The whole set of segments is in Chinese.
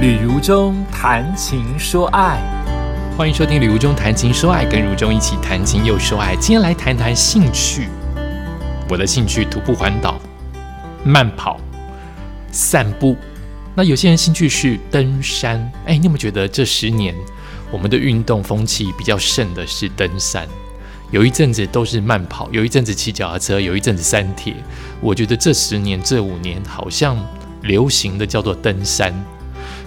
旅如中谈情说爱，欢迎收听《旅如中谈情说爱》，跟如中一起谈情又说爱。今天来谈谈兴趣。我的兴趣：徒步环岛、慢跑、散步。那有些人兴趣是登山。哎，你有没有觉得这十年我们的运动风气比较盛的是登山？有一阵子都是慢跑，有一阵子骑脚踏车，有一阵子山铁。我觉得这十年、这五年好像流行的叫做登山。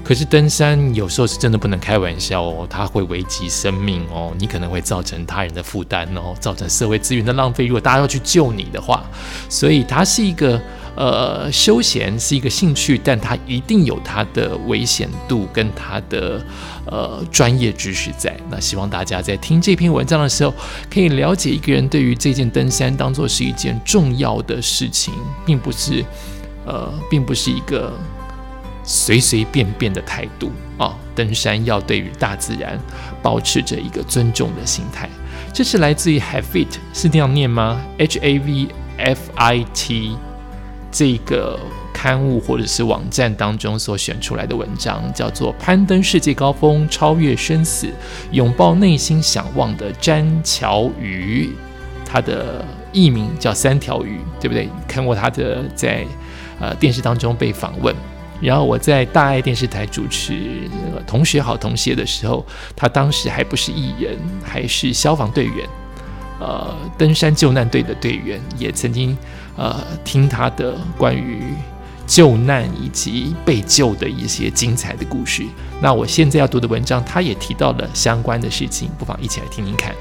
可是登山有时候是真的不能开玩笑哦，它会危及生命哦，你可能会造成他人的负担哦，造成社会资源的浪费。如果大家要去救你的话，所以它是一个呃休闲，是一个兴趣，但它一定有它的危险度跟它的呃专业知识在。那希望大家在听这篇文章的时候，可以了解一个人对于这件登山当做是一件重要的事情，并不是呃，并不是一个。随随便便的态度啊！登山要对于大自然保持着一个尊重的心态。这是来自于 Havit，是这样念吗？H A V F I T 这个刊物或者是网站当中所选出来的文章，叫做《攀登世界高峰，超越生死，拥抱内心想望的詹乔鱼》。它的艺名叫三条鱼，对不对？看过他的在呃电视当中被访问。然后我在大爱电视台主持《同学好同学》的时候，他当时还不是艺人，还是消防队员，呃，登山救难队的队员，也曾经呃听他的关于救难以及被救的一些精彩的故事。那我现在要读的文章，他也提到了相关的事情，不妨一起来听听看。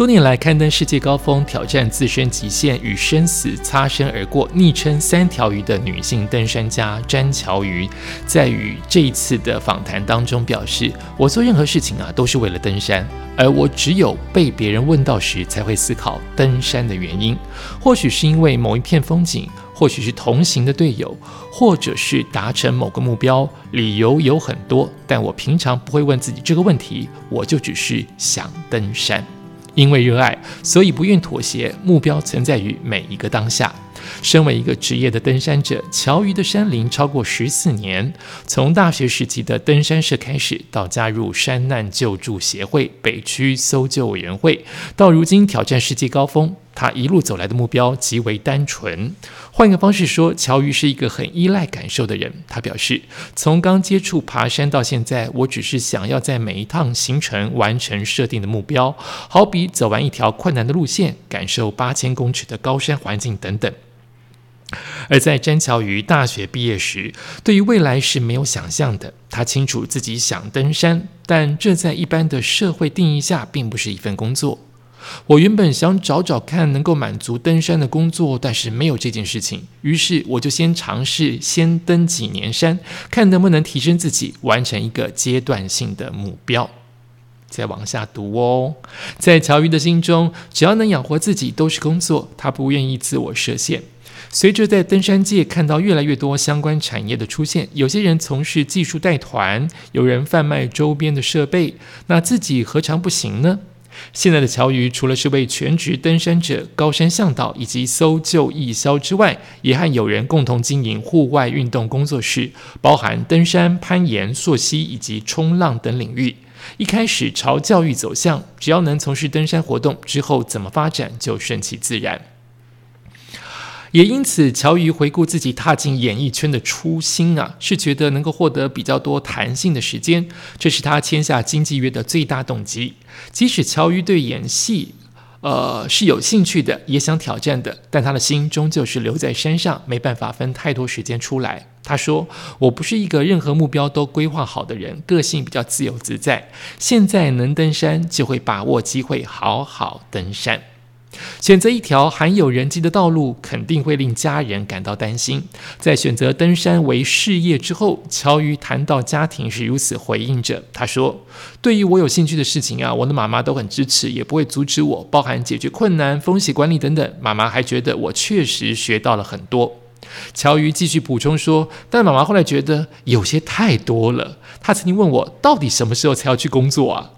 多年来刊登世界高峰，挑战自身极限，与生死擦身而过，昵称“三条鱼”的女性登山家詹乔鱼，在与这一次的访谈当中表示：“我做任何事情啊，都是为了登山，而我只有被别人问到时，才会思考登山的原因。或许是因为某一片风景，或许是同行的队友，或者是达成某个目标，理由有很多。但我平常不会问自己这个问题，我就只是想登山。”因为热爱，所以不愿妥协。目标存在于每一个当下。身为一个职业的登山者，乔瑜的山林超过十四年。从大学时期的登山社开始，到加入山难救助协会、北区搜救委员会，到如今挑战世界高峰。他一路走来的目标极为单纯。换个方式说，乔瑜是一个很依赖感受的人。他表示，从刚接触爬山到现在，我只是想要在每一趟行程完成设定的目标，好比走完一条困难的路线，感受八千公尺的高山环境等等。而在詹乔瑜大学毕业时，对于未来是没有想象的。他清楚自己想登山，但这在一般的社会定义下，并不是一份工作。我原本想找找看能够满足登山的工作，但是没有这件事情。于是我就先尝试先登几年山，看能不能提升自己，完成一个阶段性的目标。再往下读哦，在乔瑜的心中，只要能养活自己都是工作，他不愿意自我设限。随着在登山界看到越来越多相关产业的出现，有些人从事技术带团，有人贩卖周边的设备，那自己何尝不行呢？现在的乔瑜除了是位全职登山者、高山向导以及搜救义消之外，也和友人共同经营户外运动工作室，包含登山、攀岩、溯溪以及冲浪等领域。一开始朝教育走向，只要能从事登山活动，之后怎么发展就顺其自然。也因此，乔瑜回顾自己踏进演艺圈的初心啊，是觉得能够获得比较多弹性的时间，这是他签下经纪约的最大动机。即使乔瑜对演戏，呃是有兴趣的，也想挑战的，但他的心终究是留在山上，没办法分太多时间出来。他说：“我不是一个任何目标都规划好的人，个性比较自由自在。现在能登山，就会把握机会，好好登山。”选择一条含有人迹的道路，肯定会令家人感到担心。在选择登山为事业之后，乔瑜谈到家庭是如此回应着：“他说，对于我有兴趣的事情啊，我的妈妈都很支持，也不会阻止我，包含解决困难、风险管理等等。妈妈还觉得我确实学到了很多。”乔瑜继续补充说：“但妈妈后来觉得有些太多了。她曾经问我，到底什么时候才要去工作啊？”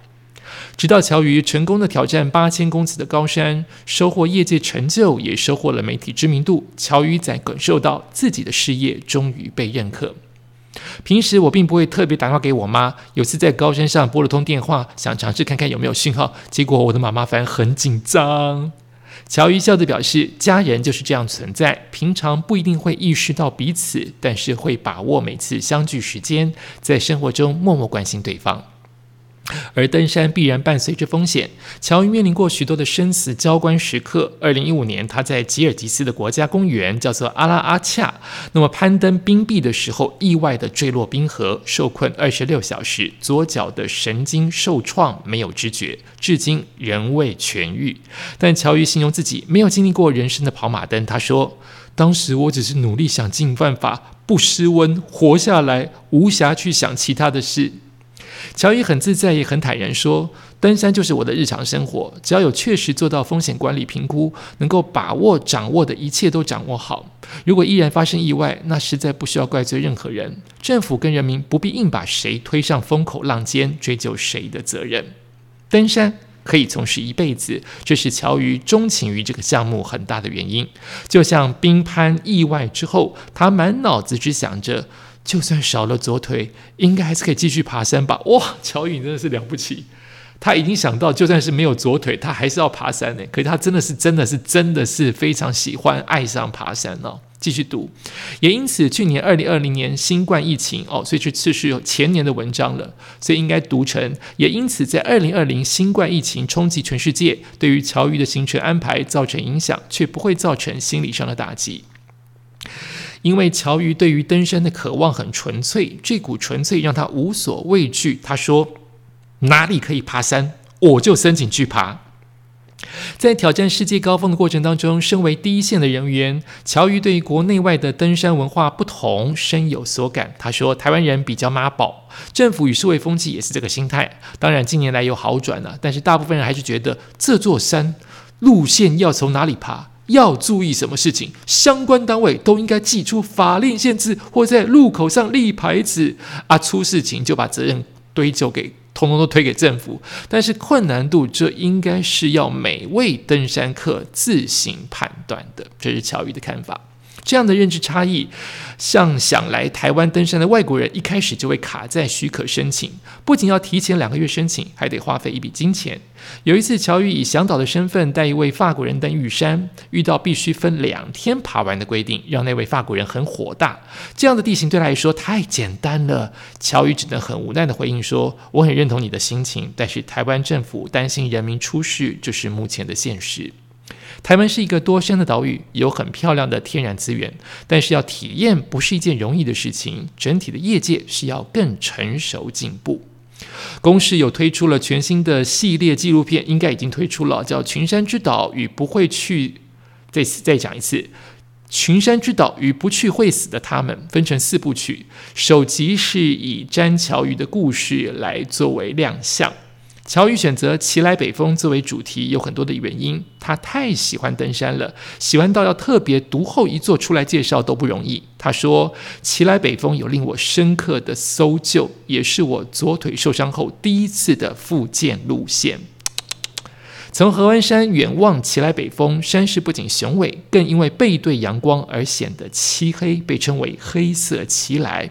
直到乔瑜成功的挑战八千公尺的高山，收获业界成就，也收获了媒体知名度。乔瑜才感受到自己的事业终于被认可。平时我并不会特别打电话给我妈，有次在高山上拨了通电话，想尝试看看有没有讯号，结果我的妈妈反而很紧张。乔瑜笑着表示，家人就是这样存在，平常不一定会意识到彼此，但是会把握每次相聚时间，在生活中默默关心对方。而登山必然伴随着风险，乔伊面临过许多的生死交关时刻。二零一五年，他在吉尔吉斯的国家公园叫做阿拉阿恰，那么攀登冰壁的时候，意外的坠落冰河，受困二十六小时，左脚的神经受创，没有知觉，至今仍未痊愈。但乔伊形容自己没有经历过人生的跑马灯，他说：“当时我只是努力想尽办法不失温活下来，无暇去想其他的事。”乔伊很自在，也很坦然说：“登山就是我的日常生活，只要有确实做到风险管理评估，能够把握掌握的一切都掌握好。如果依然发生意外，那实在不需要怪罪任何人。政府跟人民不必硬把谁推上风口浪尖，追究谁的责任。登山可以从事一辈子，这是乔瑜钟情于这个项目很大的原因。就像冰攀意外之后，他满脑子只想着。”就算少了左腿，应该还是可以继续爬山吧？哇，乔宇真的是了不起，他已经想到，就算是没有左腿，他还是要爬山呢。可是他真的是，真的是，真的是非常喜欢、爱上爬山哦。继续读，也因此，去年二零二零年新冠疫情哦，所以这是有前年的文章了，所以应该读成。也因此，在二零二零新冠疫情冲击全世界，对于乔宇的行程安排造成影响，却不会造成心理上的打击。因为乔瑜对于登山的渴望很纯粹，这股纯粹让他无所畏惧。他说：“哪里可以爬山，我就申请去爬。”在挑战世界高峰的过程当中，身为第一线的人员，乔瑜对于国内外的登山文化不同深有所感。他说：“台湾人比较妈宝，政府与社会风气也是这个心态。当然近年来有好转了，但是大部分人还是觉得这座山路线要从哪里爬。”要注意什么事情？相关单位都应该寄出法令限制，或在路口上立牌子啊！出事情就把责任堆就给，通通都推给政府。但是困难度，这应该是要每位登山客自行判断的。这是乔瑜的看法。这样的认知差异，像想来台湾登山的外国人，一开始就会卡在许可申请，不仅要提前两个月申请，还得花费一笔金钱。有一次，乔宇以向导的身份带一位法国人登玉山，遇到必须分两天爬完的规定，让那位法国人很火大。这样的地形对他来说太简单了，乔宇只能很无奈的回应说：“我很认同你的心情，但是台湾政府担心人民出事，这是目前的现实。”台湾是一个多山的岛屿，有很漂亮的天然资源，但是要体验不是一件容易的事情。整体的业界是要更成熟进步。公司有推出了全新的系列纪录片，应该已经推出了，叫《群山之岛与不会去》。再次再讲一次，《群山之岛与不去会死的他们》，分成四部曲。首集是以詹乔瑜的故事来作为亮相。乔宇选择奇来北峰作为主题，有很多的原因。他太喜欢登山了，喜欢到要特别独后一座出来介绍都不容易。他说：“奇来北峰有令我深刻的搜救，也是我左腿受伤后第一次的复健路线。从合湾山远望奇来北峰，山势不仅雄伟，更因为背对阳光而显得漆黑，被称为黑色奇来。”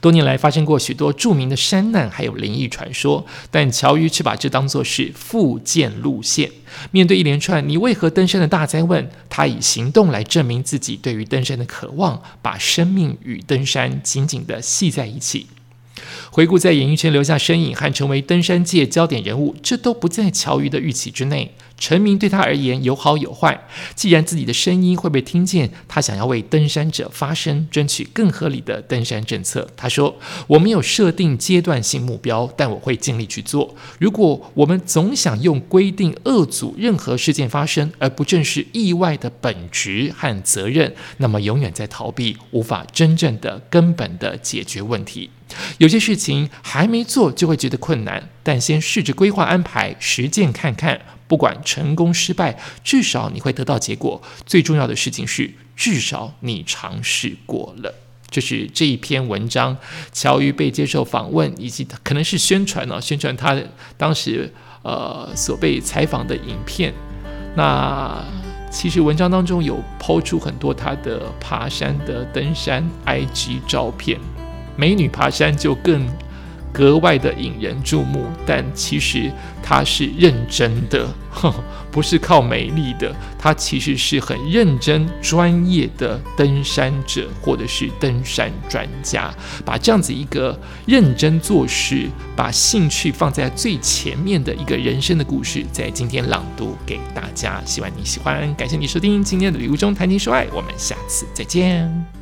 多年来发生过许多著名的山难，还有灵异传说，但乔瑜却把这当作是复健路线。面对一连串“你为何登山”的大灾问，他以行动来证明自己对于登山的渴望，把生命与登山紧紧地系在一起。回顾在演艺圈留下身影和成为登山界焦点人物，这都不在乔瑜的预期之内。成名对他而言有好有坏。既然自己的声音会被听见，他想要为登山者发声，争取更合理的登山政策。他说：“我没有设定阶段性目标，但我会尽力去做。如果我们总想用规定遏阻任何事件发生，而不正视意外的本质和责任，那么永远在逃避，无法真正的根本的解决问题。有些事情还没做就会觉得困难，但先试着规划安排，实践看看。”不管成功失败，至少你会得到结果。最重要的事情是，至少你尝试过了。这是这一篇文章，乔瑜被接受访问，以及可能是宣传呢，宣传他当时呃所被采访的影片。那其实文章当中有抛出很多他的爬山的登山 IG 照片。美女爬山就更。格外的引人注目，但其实她是认真的，不是靠美丽的。她其实是很认真、专业的登山者，或者是登山专家。把这样子一个认真做事、把兴趣放在最前面的一个人生的故事，在今天朗读给大家。希望你喜欢，感谢你收听今天的《礼物中谈情说爱》，我们下次再见。